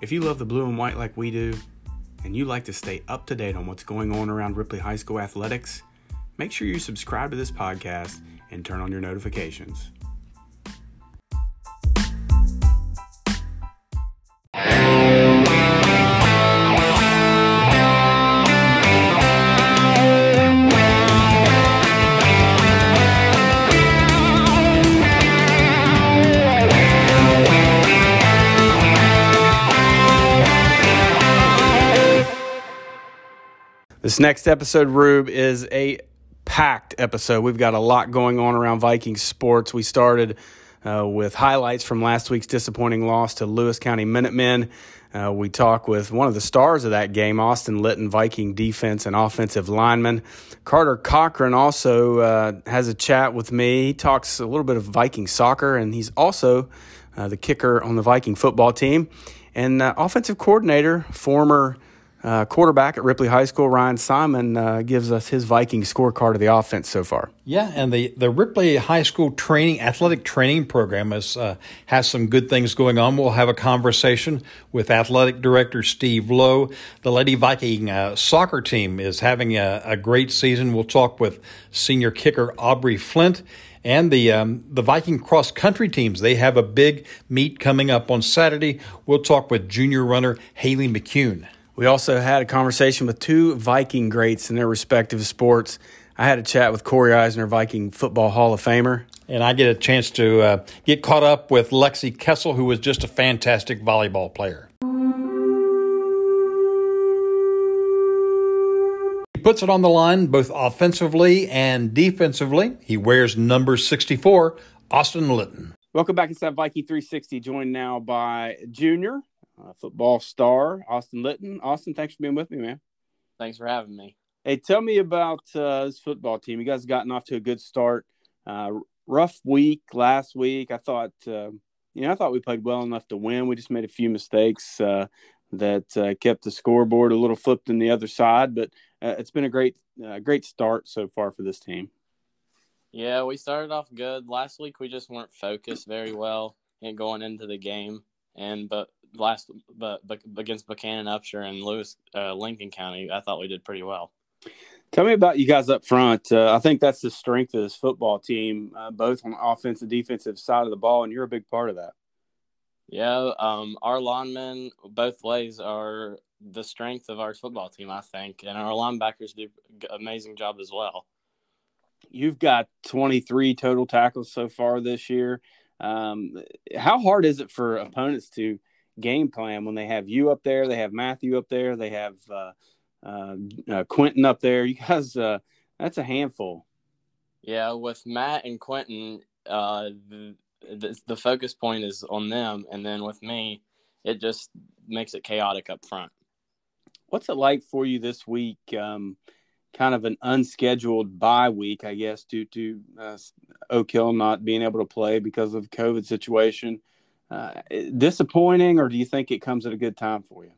If you love the blue and white like we do, and you like to stay up to date on what's going on around Ripley High School athletics, make sure you subscribe to this podcast and turn on your notifications. Next episode, Rube, is a packed episode. We've got a lot going on around Viking sports. We started uh, with highlights from last week's disappointing loss to Lewis County Minutemen. Uh, we talk with one of the stars of that game, Austin Litton, Viking defense and offensive lineman. Carter Cochran also uh, has a chat with me. He talks a little bit of Viking soccer, and he's also uh, the kicker on the Viking football team and uh, offensive coordinator, former uh, quarterback at Ripley High School, Ryan Simon, uh, gives us his Viking scorecard of the offense so far. Yeah, and the, the Ripley High School training athletic training program is, uh, has some good things going on. We'll have a conversation with athletic director Steve Lowe. The Lady Viking uh, soccer team is having a, a great season. We'll talk with senior kicker Aubrey Flint and the um, the Viking cross country teams. They have a big meet coming up on Saturday. We'll talk with junior runner Haley McCune. We also had a conversation with two Viking greats in their respective sports. I had a chat with Corey Eisner, Viking Football Hall of Famer. And I get a chance to uh, get caught up with Lexi Kessel, who was just a fantastic volleyball player. He puts it on the line both offensively and defensively. He wears number 64, Austin Litton. Welcome back inside Viking 360, joined now by Junior, uh, football star Austin Litton. Austin, thanks for being with me, man. Thanks for having me. Hey, tell me about uh, this football team. You guys gotten off to a good start. Uh, rough week last week. I thought, uh, you know, I thought we played well enough to win. We just made a few mistakes uh, that uh, kept the scoreboard a little flipped in the other side. But uh, it's been a great, great start so far for this team. Yeah, we started off good. Last week we just weren't focused very well in going into the game, and but last but, but against Buchanan, Upshur, and Lewis, uh, Lincoln County, I thought we did pretty well. Tell me about you guys up front. Uh, I think that's the strength of this football team, uh, both on the offensive defensive side of the ball, and you're a big part of that. Yeah, um, our linemen both ways are the strength of our football team, I think, and our linebackers do amazing job as well. You've got 23 total tackles so far this year. Um, how hard is it for opponents to game plan when they have you up there, they have Matthew up there, they have uh, uh, uh, Quentin up there. You guys, uh, that's a handful. Yeah, with Matt and Quentin, uh, the, the, the focus point is on them, and then with me, it just makes it chaotic up front. What's it like for you this week? Um, kind of an unscheduled bye week, I guess, due to uh, Oak Hill not being able to play because of COVID situation uh, disappointing, or do you think it comes at a good time for you?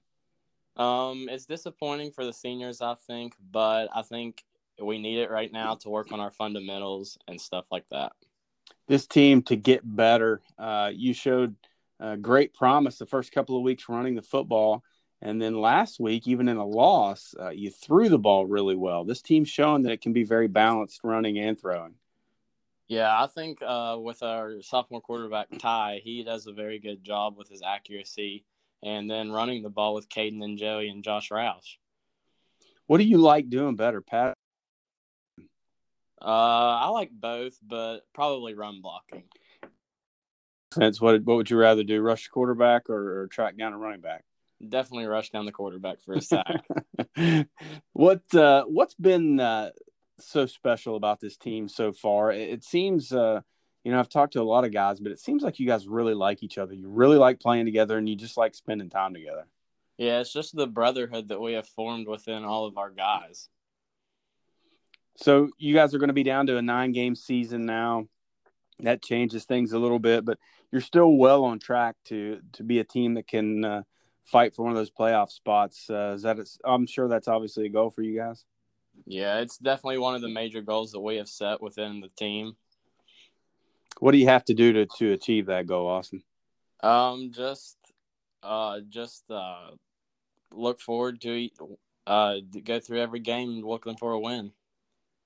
Um, it's disappointing for the seniors, I think, but I think we need it right now to work on our fundamentals and stuff like that. This team to get better. Uh, you showed uh, great promise the first couple of weeks running the football. And then last week, even in a loss, uh, you threw the ball really well. This team's shown that it can be very balanced running and throwing. Yeah, I think uh, with our sophomore quarterback Ty, he does a very good job with his accuracy, and then running the ball with Caden and Joey and Josh Roush. What do you like doing better, Pat? Uh, I like both, but probably run blocking. Since what what would you rather do, rush the quarterback or, or track down a running back? Definitely rush down the quarterback for a sack. what uh, what's been uh, so special about this team so far. It, seems, uh, you know, I've talked to a lot of guys, but it seems like you guys really like each other. You really like playing together, and you just like spending time together. Yeah, it's just the brotherhood that we have formed within all of our guys. So you guys are going to be down to a nine-game season now. That changes things a little bit, but you're still well on track to to be a team that can uh, fight for one of those playoff spots. Uh, is that? I'm sure that's obviously a goal for you guys. Yeah, it's definitely one of the major goals that we have set within the team. What do you have to do to, to achieve that goal, Austin? Um, just Uh, just uh, look forward to uh, go through every game looking for a win.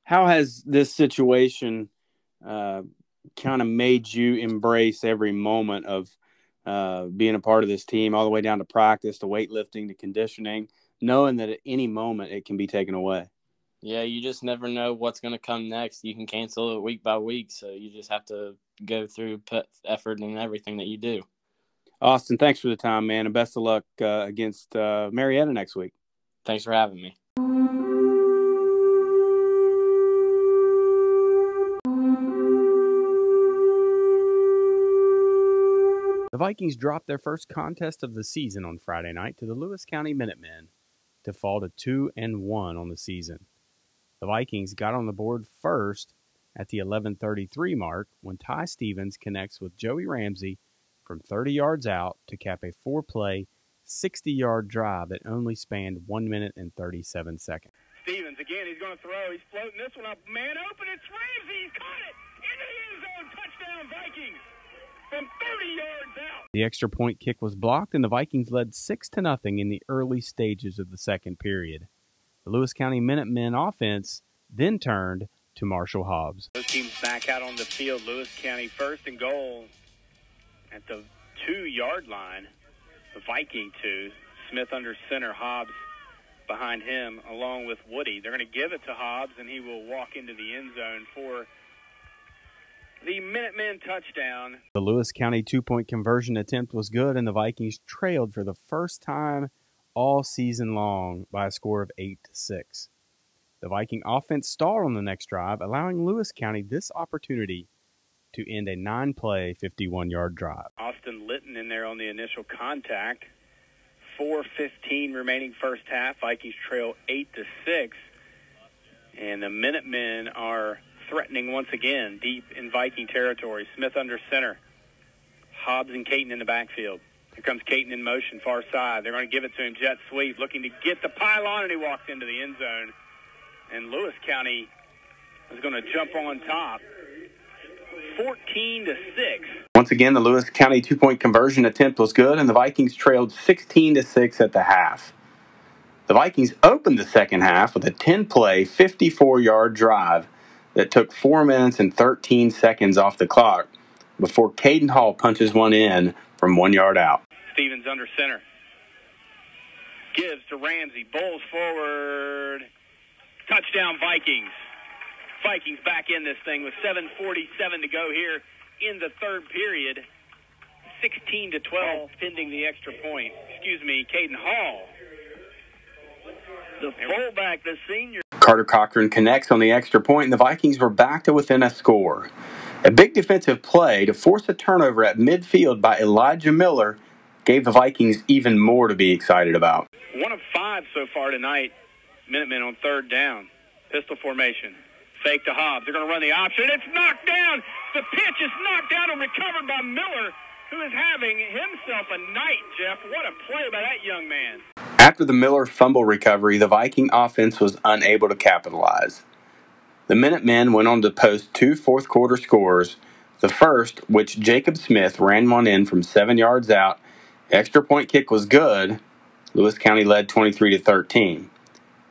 How has this situation uh, kind of made you embrace every moment of uh, being a part of this team, all the way down to practice, to weightlifting, to conditioning, knowing that at any moment it can be taken away? Yeah, you just never know what's going to come next. You can cancel it week by week, so you just have to go through put effort in everything that you do. Austin, thanks for the time, man, and best of luck uh, against uh, Marietta next week. Thanks for having me. The Vikings dropped their first contest of the season on Friday night to the Lewis County Minutemen to fall to 2 and 1 on the season. The Vikings got on the board first at the 11:33 mark when Ty Stevens connects with Joey Ramsey from 30 yards out to cap a four-play, 60-yard drive that only spanned 1 minute and 37 seconds. Stevens again, he's going to throw. He's floating this one up. Man open, it's Ramsey. He's caught it into the end zone. Touchdown Vikings from 30 yards out. The extra point kick was blocked, and the Vikings led 6 to nothing in the early stages of the second period. The Lewis County Minutemen offense then turned to Marshall Hobbs. Those teams back out on the field. Lewis County first and goal at the two yard line. The Viking two. Smith under center, Hobbs behind him, along with Woody. They're going to give it to Hobbs, and he will walk into the end zone for the Minutemen touchdown. The Lewis County two point conversion attempt was good, and the Vikings trailed for the first time all season long by a score of 8 to 6. The Viking offense stalled on the next drive, allowing Lewis County this opportunity to end a nine play, 51 yard drive. Austin Litton in there on the initial contact. 4.15 remaining first half. Vikings trail 8 to 6. And the Minutemen are threatening once again deep in Viking territory. Smith under center. Hobbs and Caton in the backfield. Here comes Caton in motion, far side. They're going to give it to him, jet sweep, looking to get the pylon, and he walks into the end zone. And Lewis County is going to jump on top. 14 to 6. Once again, the Lewis County two point conversion attempt was good, and the Vikings trailed 16 to 6 at the half. The Vikings opened the second half with a 10 play, 54 yard drive that took 4 minutes and 13 seconds off the clock before Caden Hall punches one in from one yard out. Stevens under center. Gives to Ramsey. Bowls forward. Touchdown Vikings. Vikings back in this thing with 7:47 to go here in the third period. 16 to 12, pending the extra point. Excuse me, Caden Hall. The fullback, the senior. Carter Cochran connects on the extra point, and the Vikings were back to within a score. A big defensive play to force a turnover at midfield by Elijah Miller gave the Vikings even more to be excited about. One of five so far tonight. Minutemen on third down. Pistol formation. Fake to Hobbs. They're going to run the option. It's knocked down. The pitch is knocked down and recovered by Miller, who is having himself a night, Jeff. What a play by that young man. After the Miller fumble recovery, the Viking offense was unable to capitalize. The Minutemen went on to post two fourth quarter scores. The first, which Jacob Smith ran one in from seven yards out, extra point kick was good. Lewis County led 23 to 13.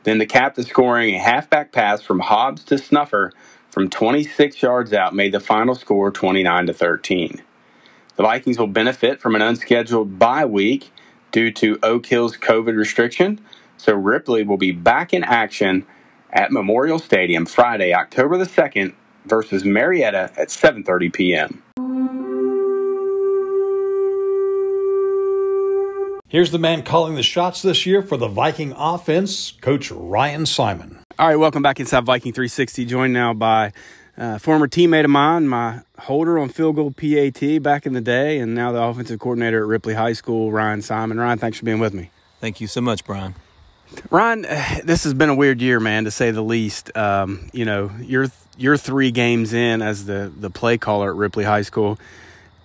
Then the captain scoring a halfback pass from Hobbs to Snuffer from 26 yards out made the final score 29 to 13. The Vikings will benefit from an unscheduled bye week due to Oak Hill's COVID restriction, so Ripley will be back in action at Memorial Stadium Friday, October the 2nd versus Marietta at 7:30 p.m. Here's the man calling the shots this year for the Viking offense, Coach Ryan Simon. All right, welcome back inside Viking 360. Joined now by uh, former teammate of mine, my holder on field goal PAT back in the day, and now the offensive coordinator at Ripley High School, Ryan Simon. Ryan, thanks for being with me. Thank you so much, Brian. Ryan, this has been a weird year, man, to say the least. Um, you know, you're you're three games in as the the play caller at Ripley High School.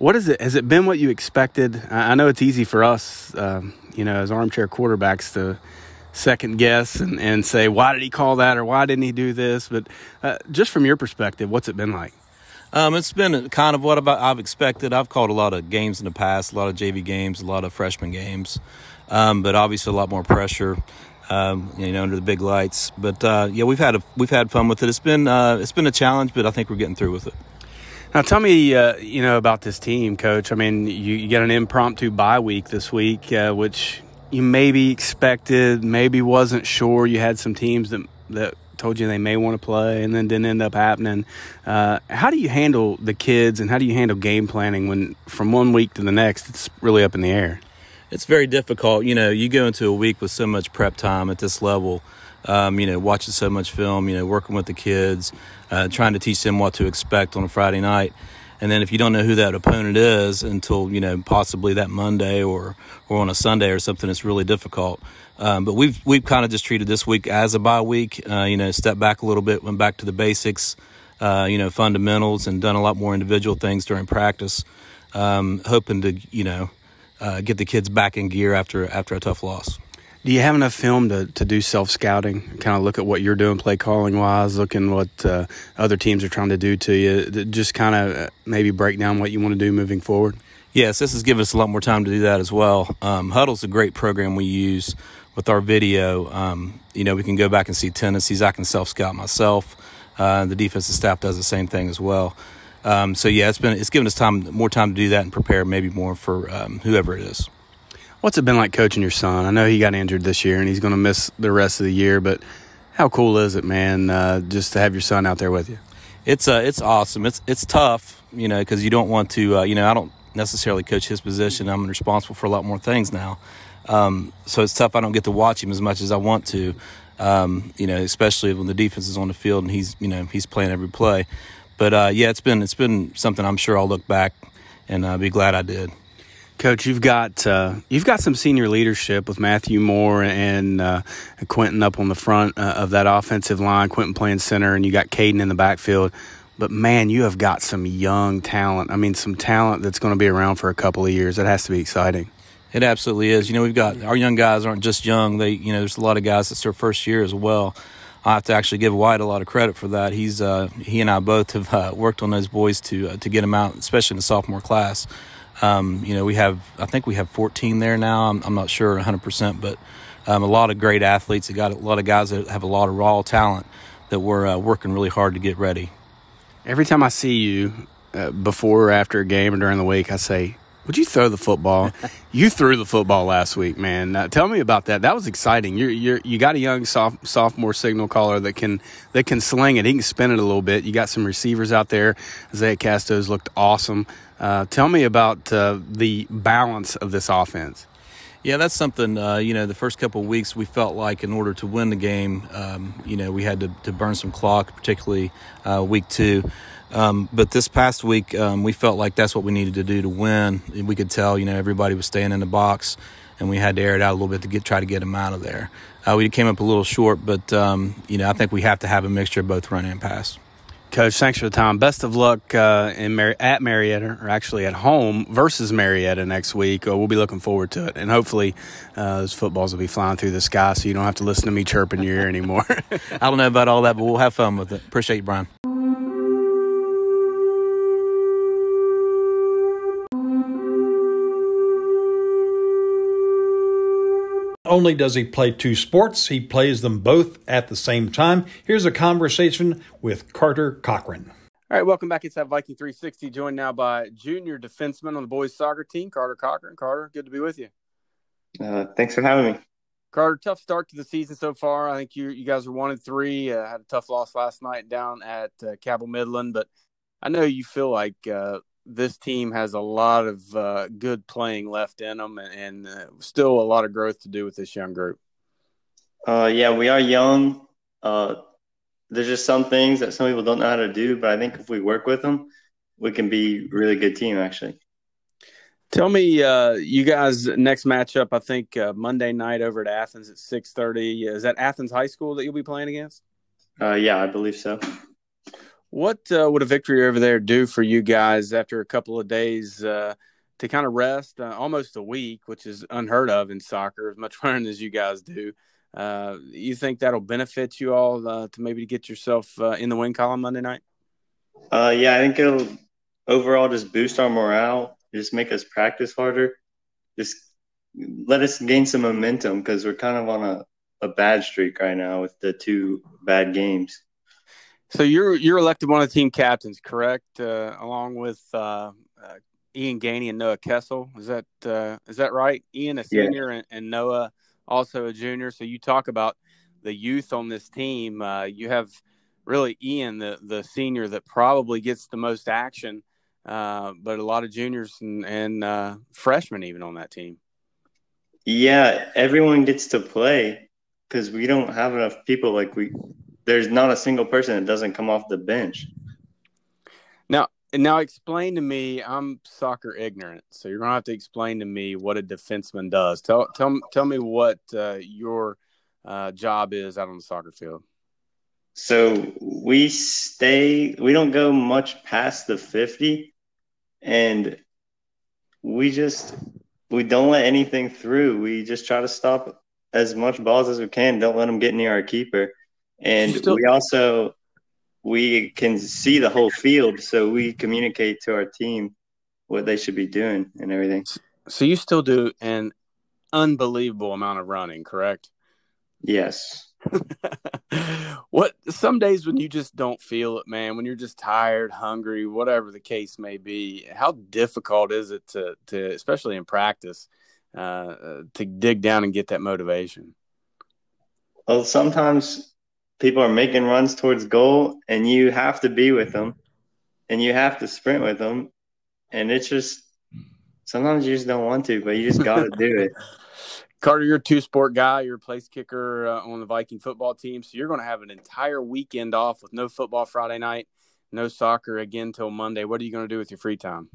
What is it? Has it been what you expected? I know it's easy for us, um, you know, as armchair quarterbacks to second guess and, and say, why did he call that or why didn't he do this? But uh, just from your perspective, what's it been like? Um, it's been kind of what I've expected. I've called a lot of games in the past, a lot of JV games, a lot of freshman games, um, but obviously a lot more pressure. Um, you know, under the big lights. But uh, yeah, we've had a, we've had fun with it. It's been uh, it's been a challenge, but I think we're getting through with it. Now, tell me, uh, you know, about this team, Coach. I mean, you, you got an impromptu bye week this week, uh, which you maybe expected, maybe wasn't sure. You had some teams that that told you they may want to play, and then didn't end up happening. Uh, how do you handle the kids, and how do you handle game planning when from one week to the next it's really up in the air? It's very difficult. You know, you go into a week with so much prep time at this level um, you know, watching so much film, you know, working with the kids, uh, trying to teach them what to expect on a Friday night. And then if you don't know who that opponent is until, you know, possibly that Monday or, or on a Sunday or something, it's really difficult. Um, but we've, we've kind of just treated this week as a bye week, uh, you know, step back a little bit, went back to the basics, uh, you know, fundamentals and done a lot more individual things during practice, um, hoping to, you know, uh, get the kids back in gear after, after a tough loss. Do you have enough film to, to do self scouting? Kind of look at what you're doing play calling wise, looking what uh, other teams are trying to do to you. Just kind of uh, maybe break down what you want to do moving forward. Yes, this has given us a lot more time to do that as well. Um, Hudl's a great program we use with our video. Um, you know, we can go back and see tendencies. I can self scout myself. Uh, the defensive staff does the same thing as well. Um, so yeah, it's been it's given us time more time to do that and prepare maybe more for um, whoever it is. What's it been like coaching your son? I know he got injured this year and he's going to miss the rest of the year, but how cool is it, man, uh, just to have your son out there with you? It's uh, it's awesome. It's it's tough, you know, because you don't want to, uh, you know, I don't necessarily coach his position. I'm responsible for a lot more things now, um, so it's tough. I don't get to watch him as much as I want to, um, you know, especially when the defense is on the field and he's, you know, he's playing every play. But uh, yeah, it's been it's been something I'm sure I'll look back and uh, be glad I did. Coach, you've got uh, you've got some senior leadership with Matthew Moore and uh, Quentin up on the front uh, of that offensive line. Quentin playing center, and you got Caden in the backfield. But man, you have got some young talent. I mean, some talent that's going to be around for a couple of years. That has to be exciting. It absolutely is. You know, we've got our young guys aren't just young. They, you know, there's a lot of guys that's their first year as well. I have to actually give White a lot of credit for that. He's uh, he and I both have uh, worked on those boys to uh, to get them out, especially in the sophomore class. Um, you know, we have, I think we have 14 there now. I'm, I'm not sure 100%, but um, a lot of great athletes. We got a lot of guys that have a lot of raw talent that we're uh, working really hard to get ready. Every time I see you uh, before or after a game or during the week, I say, would you throw the football? you threw the football last week, man. Uh, tell me about that. That was exciting. You're, you're you got a young soft, sophomore signal caller that can that can sling it. He can spin it a little bit. You got some receivers out there. Isaiah Castos looked awesome. Uh, tell me about uh, the balance of this offense. Yeah, that's something. Uh, you know, the first couple of weeks we felt like in order to win the game, um, you know, we had to, to burn some clock, particularly uh, week two. Um, but this past week, um, we felt like that's what we needed to do to win. We could tell, you know, everybody was staying in the box, and we had to air it out a little bit to get try to get them out of there. Uh, we came up a little short, but um, you know, I think we have to have a mixture of both run and pass. Coach, thanks for the time. Best of luck uh, in Mar- at Marietta, or actually at home versus Marietta next week. Uh, we'll be looking forward to it, and hopefully, uh, those footballs will be flying through the sky, so you don't have to listen to me chirping your ear anymore. I don't know about all that, but we'll have fun with it. Appreciate you, Brian. Only does he play two sports, he plays them both at the same time. Here's a conversation with Carter Cochran. All right, welcome back. It's that Viking 360, joined now by junior defenseman on the boys soccer team, Carter Cochran. Carter, good to be with you. Uh, thanks for having me. Carter, tough start to the season so far. I think you you guys are one and three. Uh, had a tough loss last night down at uh, Cabell Midland, but I know you feel like uh, this team has a lot of uh, good playing left in them, and, and uh, still a lot of growth to do with this young group. Uh, yeah, we are young. Uh, there's just some things that some people don't know how to do, but I think if we work with them, we can be a really good team. Actually. Tell me, uh, you guys next matchup. I think uh, Monday night over at Athens at six thirty. Is that Athens High School that you'll be playing against? yeah, I believe so. What uh, would a victory over there do for you guys after a couple of days uh, to kind of rest, uh, almost a week, which is unheard of in soccer, as much running as you guys do? Uh, you think that'll benefit you all uh, to maybe get yourself uh, in the win column Monday night? Yeah, I think it'll overall just boost our morale, just make us practice harder, just let us gain some momentum because we're kind of on a, a bad streak right now with the two bad games. So you're you're elected one of the team captains, correct? Uh, along with uh, uh, Ian Gainey and Noah Kessel. Is that uh, is that right? Ian a senior yeah. and, and, Noah also a junior. So you talk about the youth on this team. Uh, you have really Ian, the the senior, that probably gets the most action, uh, but a lot of juniors and, and freshmen even on that team. Yeah, everyone gets to play because we don't have enough people like we there's not a single person that doesn't come off the bench. Now, now explain to me. I'm soccer ignorant, so you're gonna have to explain to me what a defenseman does. Tell tell tell me what uh, your uh, job is out on the soccer field. So we stay. We don't go much past the fifty, and we just we don't let anything through. We just try to stop as much balls as we can. Don't let them get near our keeper and still- we also we can see the whole field, so we communicate to our team what they should be doing and everything. So you still do an unbelievable amount of running, correct? Yes. what some days when you just don't feel it, man, when you're just tired, hungry, whatever the case may be, how difficult is it to to especially in practice uh, to dig down and get that motivation? Well, sometimes people are making runs towards goal and you have to be with them and you have to sprint with them. And it's just sometimes you just don't want to but you just got to do it. Carter you're a two sport guy. You're a place kicker uh, on the viking football team. So you're going to have an entire weekend off with no football friday night no soccer again till monday. What are you going to do with your free time?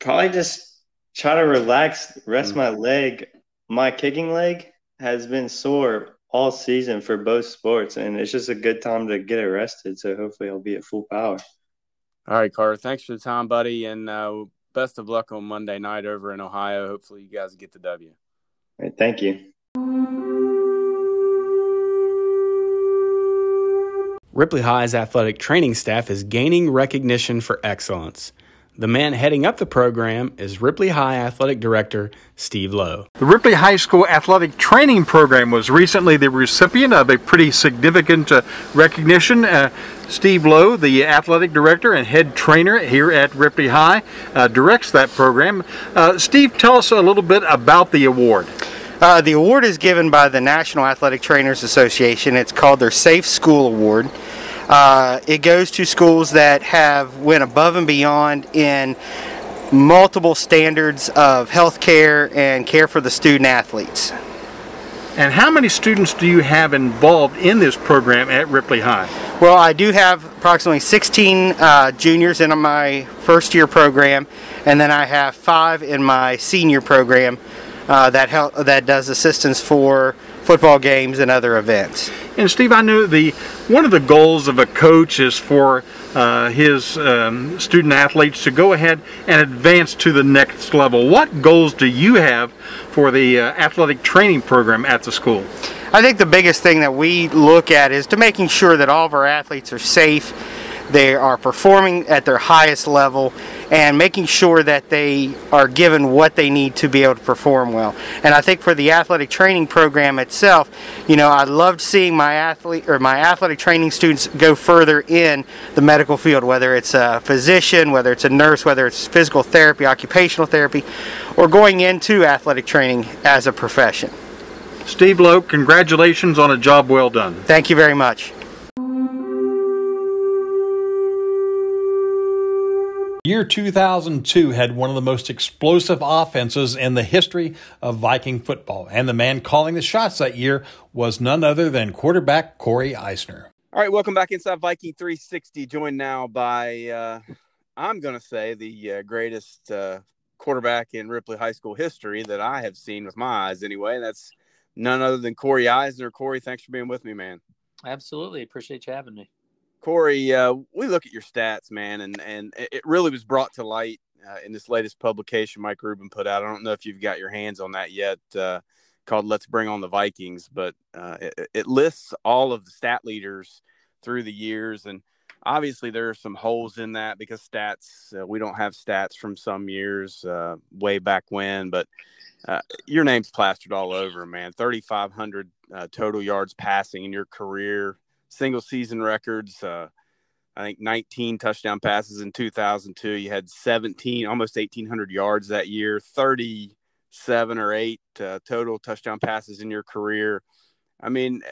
Probably just try to relax rest mm-hmm. my leg. My kicking leg has been sore all season for both sports, and it's just a good time to get arrested. So hopefully, I'll be at full power. All right, Carter. Thanks for the time, buddy, and uh, best of luck on Monday night over in Ohio. Hopefully, you guys get the W. All right, thank you. Ripley High's athletic training staff is gaining recognition for excellence. The man heading up the program is Ripley High Athletic Director Steve Lowe. The Ripley High School Athletic Training Program was recently the recipient of a pretty significant uh, recognition. Uh, Steve Lowe, the athletic director and head trainer here at Ripley High, uh, directs that program. Uh, Steve, tell us a little bit about the award. Uh, the award is given by the National Athletic Trainers Association. It's called their Safe School Award. Uh, it goes to schools that have went above and beyond in multiple standards of health care and care for the student athletes. And how many students do you have involved in this program at Ripley High? Well, I do have approximately 16 uh, juniors in my first year program, and then I have five in my senior program uh, that help that does assistance for football games and other events. And Steve, I know the one of the goals of a coach is for uh, his um, student athletes to go ahead and advance to the next level. What goals do you have for the uh, athletic training program at the school? I think the biggest thing that we look at is to making sure that all of our athletes are safe they are performing at their highest level and making sure that they are given what they need to be able to perform well. And I think for the athletic training program itself, you know, I loved seeing my athlete or my athletic training students go further in the medical field, whether it's a physician, whether it's a nurse, whether it's physical therapy, occupational therapy, or going into athletic training as a profession. Steve Lowe, congratulations on a job well done. Thank you very much. Year 2002 had one of the most explosive offenses in the history of Viking football, and the man calling the shots that year was none other than quarterback Corey Eisner. All right, welcome back inside Viking 360, joined now by, uh, I'm going to say, the uh, greatest uh, quarterback in Ripley High School history that I have seen with my eyes, anyway. That's none other than Corey Eisner. Corey, thanks for being with me, man. Absolutely. Appreciate you having me. Corey, uh, we look at your stats, man, and and it really was brought to light uh, in this latest publication Mike Rubin put out. I don't know if you've got your hands on that yet, uh, called "Let's Bring on the Vikings," but uh, it, it, lists all of the stat leaders through the years, and obviously there are some holes in that because stats uh, we don't have stats from some years uh, way back when, but your name's plastered all over, man. 3,500 uh, total yards passing in your career, single season records. Uh, I think 19 touchdown passes in 2002. You had 17, almost 1,800 yards that year, 37 or 8 uh, total touchdown passes in your career. I mean,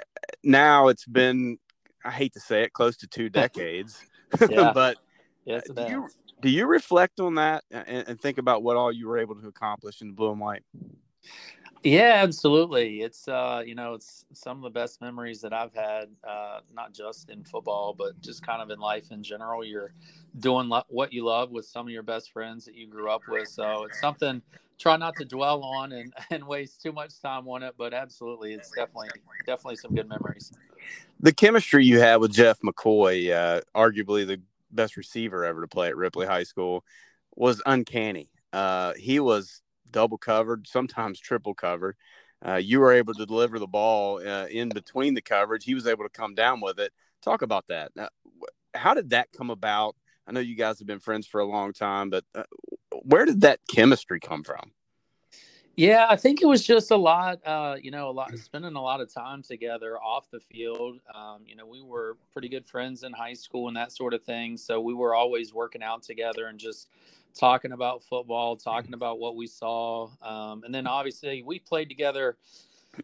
now it's been, I hate to say it, close to two decades. but yes, do, you, do you reflect on that and, and think about what all you were able to accomplish in the blue and white? Yeah, absolutely. It's uh, you know, it's some of the best memories that I've had, uh, not just in football, but just kind of in life in general. You're doing lo- what you love with some of your best friends that you grew up with. So it's something try not to dwell on and, and waste too much time on it, but absolutely, it's definitely definitely some good memories. The chemistry you had with Jeff McCoy, uh, arguably the best receiver ever to play at Ripley High School, was uncanny. Uh, he was double covered, sometimes triple covered. Uh, you were able to deliver the ball uh, in between the coverage. He was able to come down with it. Talk about that. Now, how did that come about? I know you guys have been friends for a long time, but uh, where did that chemistry come from? Yeah, I think it was just a lot, uh, you know, a lot spending a lot of time together off the field. Um, you know, we were pretty good friends in high school and that sort of thing. So we were always working out together and just talking about football, talking about what we saw. Um, and then obviously we played together.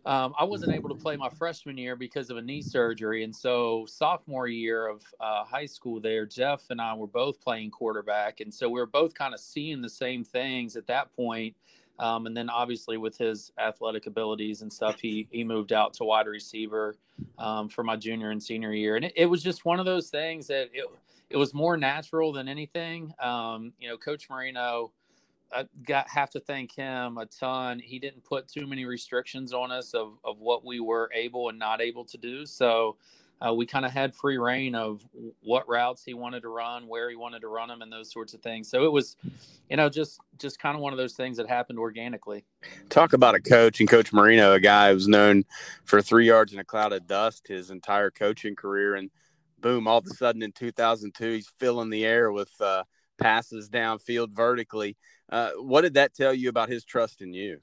Um, I wasn't able to play my freshman year because of a knee surgery. And so, sophomore year of uh, high school, there, Jeff and I were both playing quarterback. And so, we were both kind of seeing the same things at that point. Um, and then obviously with his athletic abilities and stuff, he he moved out to wide receiver um, for my junior and senior year, and it, it, was just one of those things that it it was more natural than anything. Um, you know, Coach Marino, I got have to thank him a ton. He didn't put too many restrictions on us of of what we were able and not able to do. So uh, we kind of had free reign of what routes he wanted to run, where he wanted to run them, and those sorts of things. So it was, you know, just just kind of one of those things that happened organically. Talk about a coach and Coach Marino, a guy who's known for three yards in a cloud of dust his entire coaching career, and boom, all of a sudden in 2002, he's filling the air with uh, passes downfield vertically. Uh, what did that tell you about his trust in you?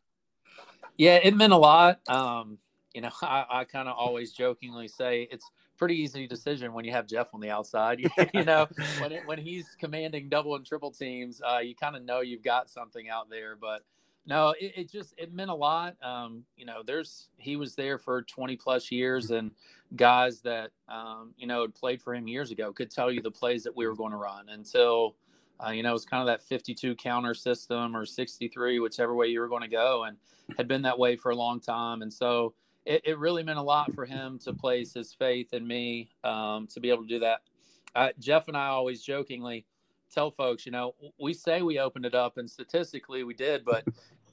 Yeah, it meant a lot. Um, you know, I, I kind of always jokingly say it's pretty easy decision when you have Jeff on the outside. you know, when it, when he's commanding double and triple teams, uh, you kind of know you've got something out there. But no, it, it just it meant a lot. Um, you know, there's he was there for 20 plus years, and guys that um, you know had played for him years ago could tell you the plays that we were going to run until. Uh, you know, it was kind of that 52 counter system or 63, whichever way you were going to go, and had been that way for a long time. And so, it, it really meant a lot for him to place his faith in me um, to be able to do that. Uh, Jeff and I always jokingly tell folks, you know, we say we opened it up, and statistically we did, but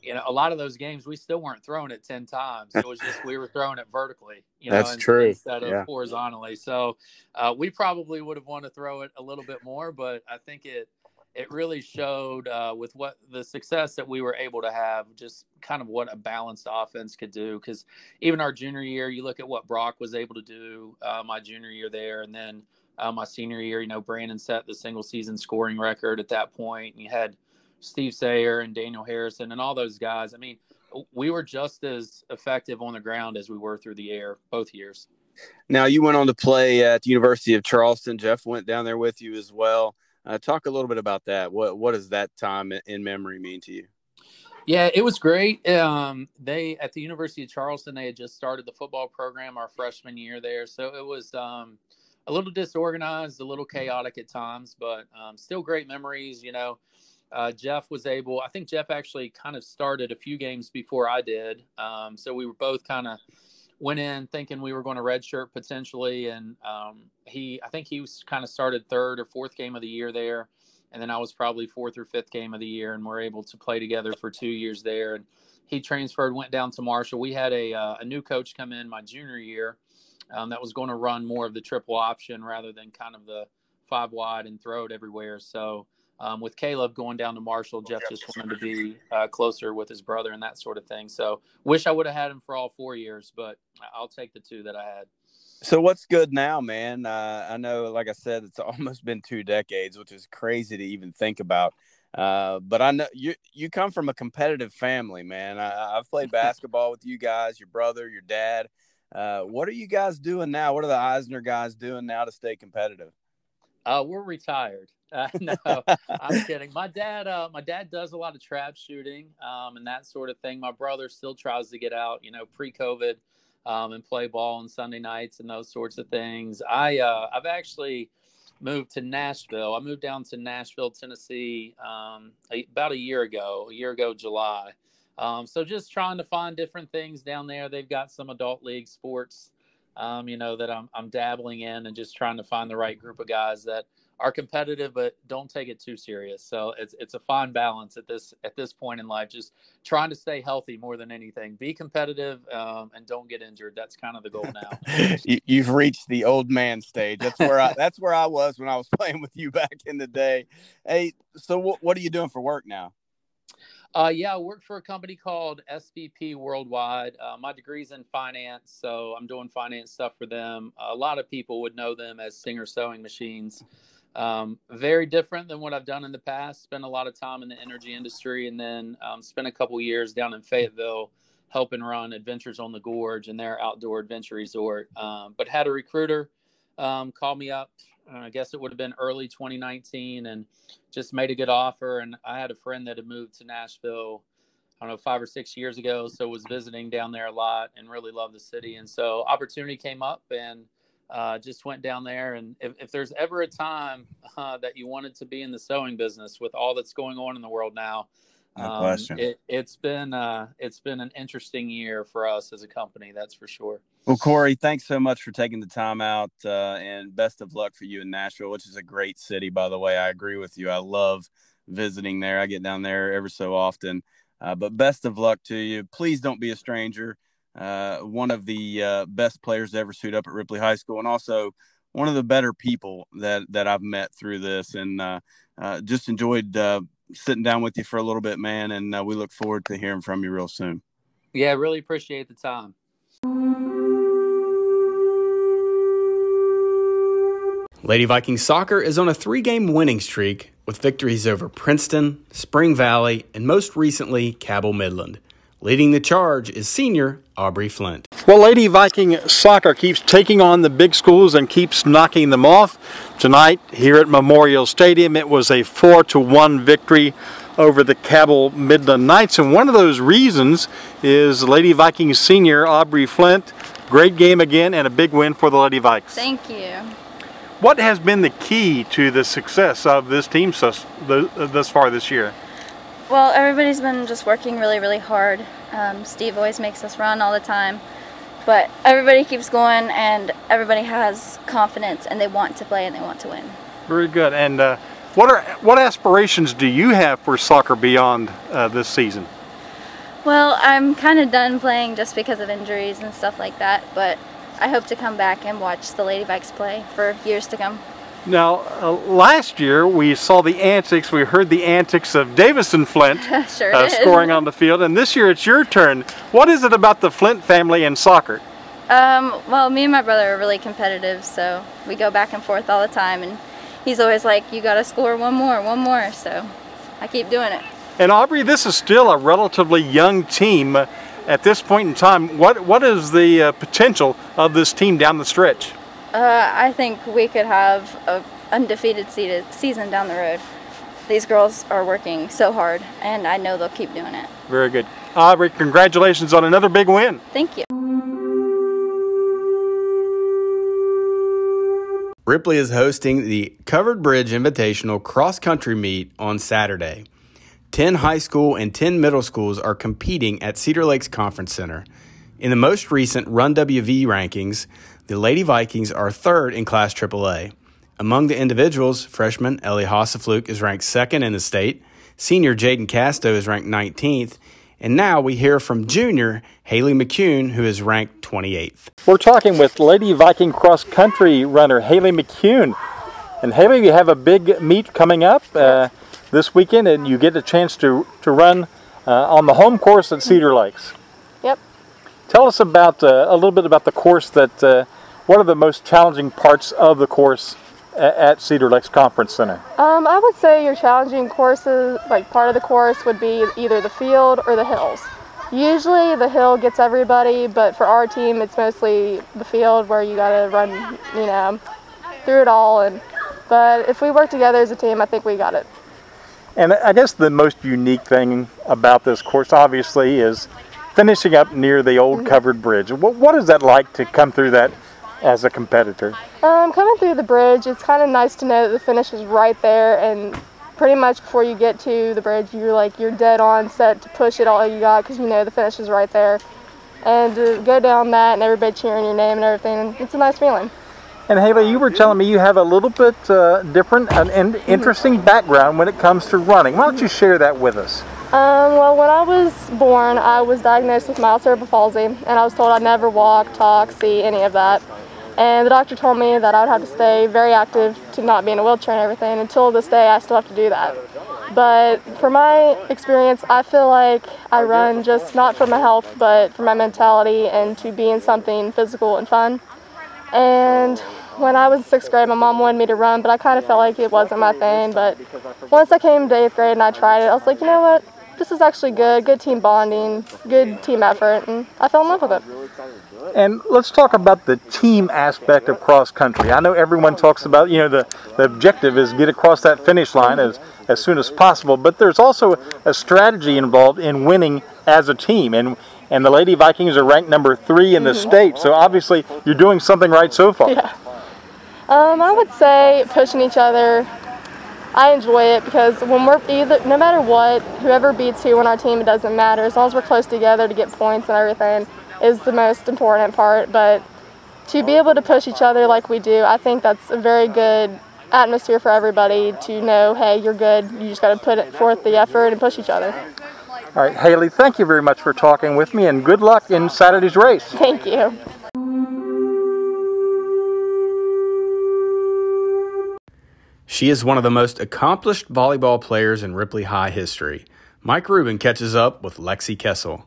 you know, a lot of those games we still weren't throwing it ten times. It was just we were throwing it vertically. You know, That's true. Instead of yeah. horizontally. So uh, we probably would have wanted to throw it a little bit more, but I think it it really showed uh, with what the success that we were able to have, just kind of what a balanced offense could do. Because even our junior year, you look at what Brock was able to do uh, my junior year there, and then uh, my senior year, you know, Brandon set the single season scoring record at that point. And you had Steve Sayer and Daniel Harrison and all those guys. I mean, we were just as effective on the ground as we were through the air both years. Now you went on to play at the University of Charleston. Jeff went down there with you as well. Uh, talk a little bit about that. What what does that time in memory mean to you? Yeah, it was great. Um, they at the University of Charleston, they had just started the football program our freshman year there, so it was um, a little disorganized, a little chaotic at times, but um, still great memories. You know, uh, Jeff was able. I think Jeff actually kind of started a few games before I did, um, so we were both kind of went in thinking we were going to redshirt potentially, and um, he I think he was kind of started third or fourth game of the year there, and then I was probably fourth or fifth game of the year, and we're able to play together for two years there. And he transferred, went down to Marshall. We had a uh, a new coach come in my junior year um, that was going to run more of the triple option rather than kind of the five wide and throw it everywhere. So um, with Caleb going down to Marshall, Jeff just wanted to be uh, closer with his brother and that sort of thing. So, wish I would have had him for all four years, but I'll take the two that I had. So what's good now, man? Uh, I know, like I said, it's almost been two decades, which is crazy to even think about. Uh, but I know you you come from a competitive family, man. I, have played basketball with you guys, your brother, your dad. Uh, what are you guys doing now? What are the Eisner guys doing now to stay competitive? Uh, we're retired. Uh, no, I'm kidding. My dad, uh, my dad does a lot of trap shooting um, and that sort of thing. My brother still tries to get out, you know, pre-COVID um, and play ball on Sunday nights and those sorts of things. I, uh, I've actually moved to Nashville. I moved down to Nashville, Tennessee, um, about a year ago. A year ago, July. Um, so just trying to find different things down there. They've got some adult league sports, um, you know, that I'm, I'm dabbling in, and just trying to find the right group of guys that are competitive but don't take it too serious. So it's it's a fine balance at this at this point in life. Just trying to stay healthy more than anything. Be competitive um, and don't get injured. That's kind of the goal now. You've reached the old man stage. That's where I that's where I was when I was playing with you back in the day. Hey, so what what are you doing for work now? Uh, yeah, I work for a company called SVP Worldwide. Uh, my degree's in finance, so I'm doing finance stuff for them. A lot of people would know them as Singer Sewing Machines. Um, very different than what I've done in the past. Spent a lot of time in the energy industry, and then um, spent a couple years down in Fayetteville helping run Adventures on the Gorge and their outdoor adventure resort. Um, but had a recruiter um, call me up. Uh, I guess it would have been early 2019, and just made a good offer. And I had a friend that had moved to Nashville. I don't know, five or six years ago. So was visiting down there a lot and really loved the city. And so opportunity came up and uh, just went down there. And if, if there's ever a time uh, that you wanted to be in the sewing business with all that's going on in the world now, no um. It, has been uh, it's been an interesting year for us as a company, that's for sure. Well, Corey, thanks so much for taking the time out, uh, and best of luck for you in Nashville, which is a great city, by the way. I agree with you. I love visiting there. I get down there ever so often. Uh, but best of luck to you. Please don't be a stranger uh, one of the uh, best players to ever suit up at Ripley High School, and also one of the better people that that I've met through this, and uh, uh just enjoyed uh, sitting down with you for a little bit, man. And uh, we look forward to hearing from you real soon. Yeah, really appreciate the time. Lady Vikings soccer is on a three game winning streak with victories over Princeton, Spring Valley, and most recently, Cabell Midland. Leading the charge is senior Aubrey Flint. Well, Lady Viking soccer keeps taking on the big schools and keeps knocking them off. Tonight, here at Memorial Stadium, it was a 4 to 1 victory over the Cabell Midland Knights. And one of those reasons is Lady Vikings senior Aubrey Flint. Great game again and a big win for the Lady Vikes. Thank you. What has been the key to the success of this team thus far this year? Well, everybody's been just working really, really hard. Um, Steve always makes us run all the time. But everybody keeps going and everybody has confidence and they want to play and they want to win. Very good. And uh, what are what aspirations do you have for soccer beyond uh, this season? Well, I'm kind of done playing just because of injuries and stuff like that. But I hope to come back and watch the Lady Vikes play for years to come. Now, uh, last year we saw the antics, we heard the antics of Davison Flint sure uh, scoring on the field, and this year it's your turn. What is it about the Flint family and soccer? Um, well, me and my brother are really competitive, so we go back and forth all the time, and he's always like, you got to score one more, one more, so I keep doing it. And Aubrey, this is still a relatively young team at this point in time. What What is the uh, potential of this team down the stretch? Uh, I think we could have a undefeated season down the road. These girls are working so hard, and I know they'll keep doing it. Very good. Aubrey, congratulations on another big win. Thank you. Ripley is hosting the Covered Bridge Invitational Cross Country Meet on Saturday. 10 high school and 10 middle schools are competing at Cedar Lakes Conference Center. In the most recent Run WV rankings, the Lady Vikings are third in Class AAA. Among the individuals, freshman Ellie Hassefluke is ranked second in the state, senior Jaden Casto is ranked 19th, and now we hear from junior Haley McCune, who is ranked 28th. We're talking with Lady Viking cross country runner Haley McCune. And Haley, you have a big meet coming up uh, this weekend, and you get a chance to, to run uh, on the home course at Cedar Lakes. Yep. Tell us about uh, a little bit about the course that uh, what are the most challenging parts of the course at Cedar Lakes Conference Center? Um, I would say your challenging courses, like part of the course, would be either the field or the hills. Usually the hill gets everybody, but for our team, it's mostly the field where you got to run, you know, through it all. And but if we work together as a team, I think we got it. And I guess the most unique thing about this course, obviously, is finishing up near the old mm-hmm. covered bridge. What, what is that like to come through that as a competitor? Um, coming through the bridge, it's kind of nice to know that the finish is right there, and pretty much before you get to the bridge, you're like you're dead on set to push it all you got because you know the finish is right there. And to go down that and everybody cheering your name and everything, it's a nice feeling. And Haley, you were telling me you have a little bit uh, different and, interesting background when it comes to running. Why don't you share that with us? Um, well, when I was born, I was diagnosed with mild cerebral palsy, and I was told I'd never walk, talk, see any of that. And the doctor told me that I would have to stay very active to not be in a wheelchair and everything. Until this day, I still have to do that. But for my experience, I feel like I run just not for my health, but for my mentality and to be in something physical and fun. And when I was in sixth grade, my mom wanted me to run, but I kind of felt like it wasn't my thing. But once I came to eighth grade and I tried it, I was like, you know what? This is actually good. Good team bonding, good team effort, and I fell in love with it. And let's talk about the team aspect of cross country. I know everyone talks about, you know, the, the objective is get across that finish line as, as soon as possible, but there's also a strategy involved in winning as a team. And and the Lady Vikings are ranked number three in the mm-hmm. state. So obviously, you're doing something right so far. Yeah. Um, I would say pushing each other. I enjoy it because when we're either, no matter what, whoever beats who on our team, it doesn't matter. As long as we're close together to get points and everything is the most important part. But to be able to push each other like we do, I think that's a very good atmosphere for everybody to know, hey, you're good. You just got to put forth the effort and push each other. All right, Haley, thank you very much for talking with me and good luck in Saturday's race. Thank you. She is one of the most accomplished volleyball players in Ripley High history. Mike Rubin catches up with Lexi Kessel.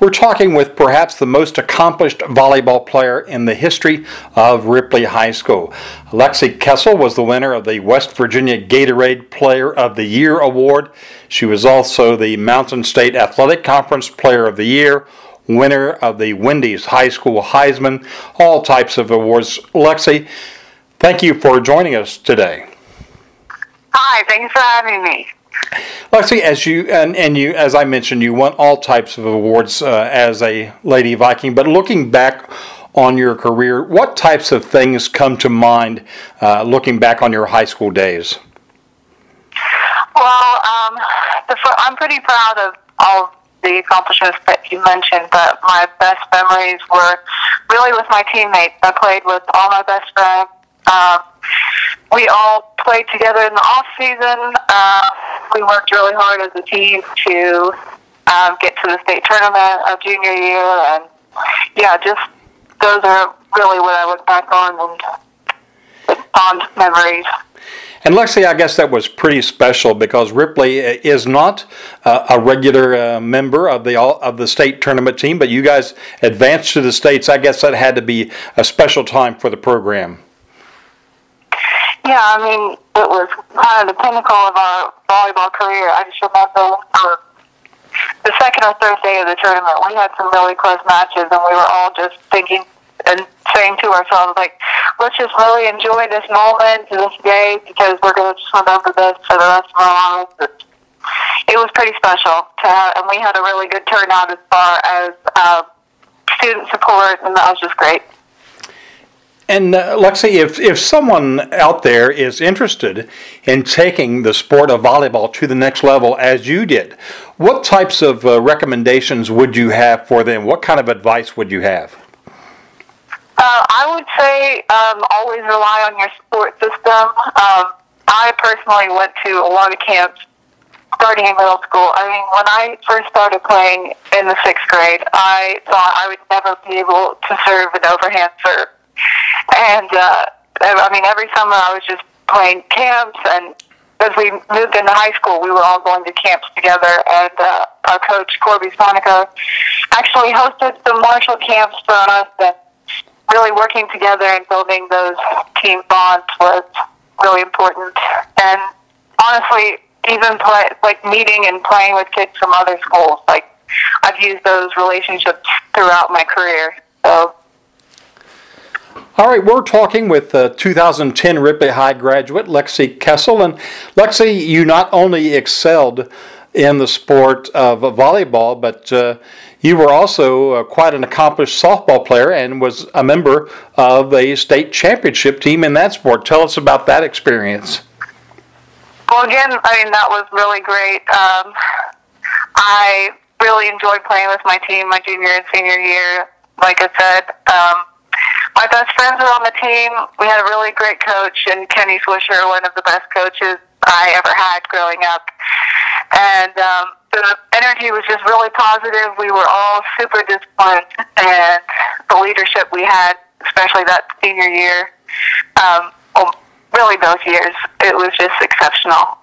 We're talking with perhaps the most accomplished volleyball player in the history of Ripley High School. Lexi Kessel was the winner of the West Virginia Gatorade Player of the Year award. She was also the Mountain State Athletic Conference Player of the Year, winner of the Wendy's High School Heisman, all types of awards. Lexi, thank you for joining us today. Hi, thanks for having me. Lexi, as you and, and you, as I mentioned, you won all types of awards uh, as a Lady Viking. But looking back on your career, what types of things come to mind uh, looking back on your high school days? Well, um, the, I'm pretty proud of all the accomplishments that you mentioned, but my best memories were really with my teammates. I played with all my best friends. Uh, we all played together in the off season. Uh, we worked really hard as a team to um, get to the state tournament of junior year, and yeah, just those are really what I look back on and fond memories. And Lexi, I guess that was pretty special because Ripley is not uh, a regular uh, member of the of the state tournament team, but you guys advanced to the states. I guess that had to be a special time for the program. Yeah, I mean, it was kind of the pinnacle of our volleyball career. I just remember uh, the second or third day of the tournament, we had some really close matches, and we were all just thinking and saying to ourselves, like, let's just really enjoy this moment, this day, because we're going to just remember this for the rest of our lives. It was pretty special to have, and we had a really good turnout as far as uh, student support, and that was just great. And uh, Lexi, if, if someone out there is interested in taking the sport of volleyball to the next level as you did, what types of uh, recommendations would you have for them? What kind of advice would you have? Uh, I would say um, always rely on your support system. Um, I personally went to a lot of camps starting in middle school. I mean, when I first started playing in the sixth grade, I thought I would never be able to serve an overhand serve and uh, I mean, every summer I was just playing camps, and as we moved into high school, we were all going to camps together. And uh, our coach Corby Sonica actually hosted some Marshall camps for us, and really working together and building those team bonds was really important. And honestly, even play, like meeting and playing with kids from other schools, like I've used those relationships throughout my career. So all right, we're talking with uh, 2010 Ripley High graduate Lexi Kessel. And Lexi, you not only excelled in the sport of volleyball, but uh, you were also uh, quite an accomplished softball player and was a member of a state championship team in that sport. Tell us about that experience. Well, again, I mean, that was really great. Um, I really enjoyed playing with my team my junior and senior year. Like I said, um, my best friends were on the team. We had a really great coach, and Kenny Swisher, one of the best coaches I ever had growing up. And um, the energy was just really positive. We were all super disciplined, and the leadership we had, especially that senior year, um, well, really those years, it was just exceptional.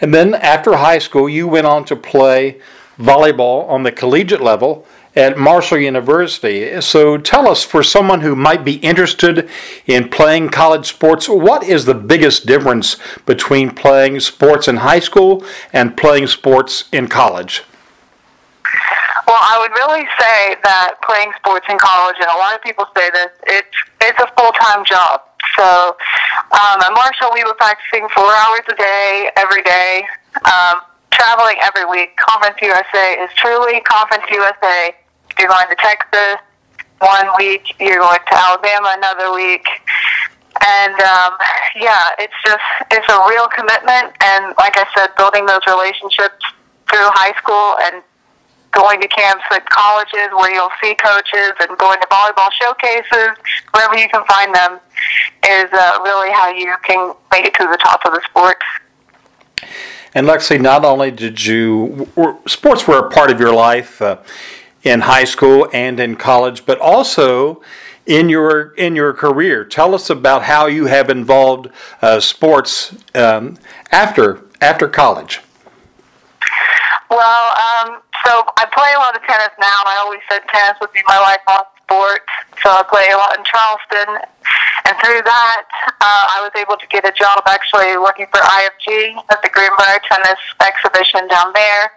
And then after high school, you went on to play volleyball on the collegiate level at Marshall University. So tell us, for someone who might be interested in playing college sports, what is the biggest difference between playing sports in high school and playing sports in college? Well, I would really say that playing sports in college, and a lot of people say this, it's it's a full time job. So um, at Marshall, we were practicing four hours a day, every day, um, traveling every week. Conference USA is truly Conference USA you're going to Texas one week, you're going to Alabama another week. And um, yeah, it's just it's a real commitment and like I said, building those relationships through high school and going to camps at colleges where you'll see coaches and going to volleyball showcases, wherever you can find them, is uh, really how you can make it to the top of the sport. And Lexi, not only did you, sports were a part of your life. Uh, in high school and in college, but also in your in your career. Tell us about how you have involved uh, sports um, after after college. Well, um, so I play a lot of tennis now. I always said tennis would be my lifelong sport, so I play a lot in Charleston. And through that, uh, I was able to get a job actually working for IFG at the Greenbrier Tennis Exhibition down there.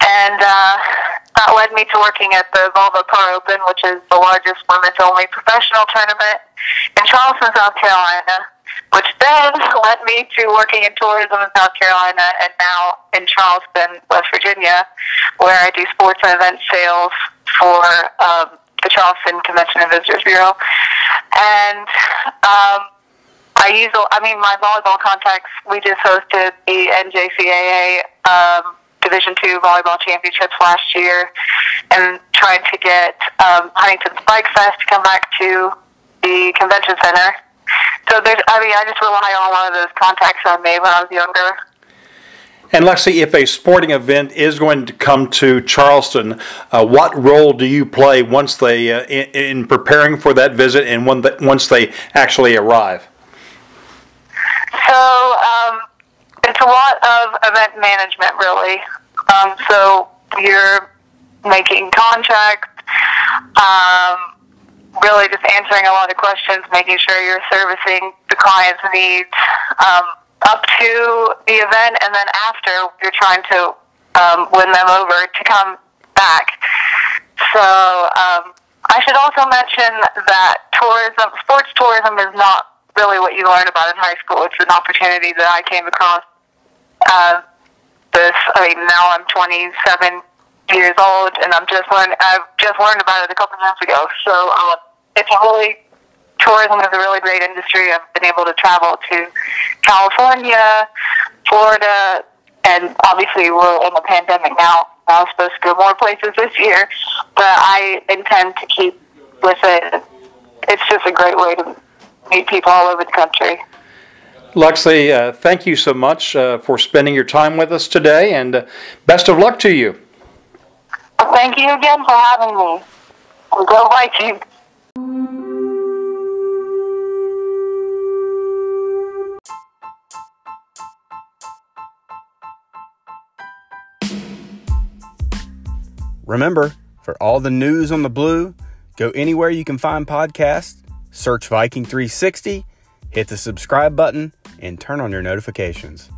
And uh, that led me to working at the Volvo Car Open, which is the largest women's only professional tournament in Charleston, South Carolina, which then led me to working in tourism in South Carolina and now in Charleston, West Virginia, where I do sports and event sales for um, the Charleston Convention and Visitors Bureau. And um, I use, I mean, my volleyball contacts, we just hosted the NJCAA um, Division two volleyball championships last year, and trying to get um, Huntington Spike Fest to come back to the convention center. So there's, I mean, I just rely on one of those contacts I made when I was younger. And Lexi, if a sporting event is going to come to Charleston, uh, what role do you play once they uh, in, in, preparing for that visit and when the, once they actually arrive? So um, it's a lot of event management, really. Um, so you're making contracts, um, really just answering a lot of questions, making sure you're servicing the client's needs um, up to the event, and then after you're trying to um, win them over to come back. So um, I should also mention that tourism, sports tourism, is not really what you learn about in high school. It's an opportunity that I came across uh, this. I mean, now I'm 27 years old, and I'm just learning. I've just learned about it a couple months ago. So uh, it's really tourism is a really great industry. I've been able to travel to California, Florida, and obviously we're in a pandemic now. I was supposed to go more places this year, but I intend to keep with it. It's just a great way to meet people all over the country. Lexi, uh, thank you so much uh, for spending your time with us today, and uh, best of luck to you. Well, thank you again for having me. Go Vikings. Remember, for all the news on the blue, Go anywhere you can find podcasts, search Viking 360, hit the subscribe button, and turn on your notifications.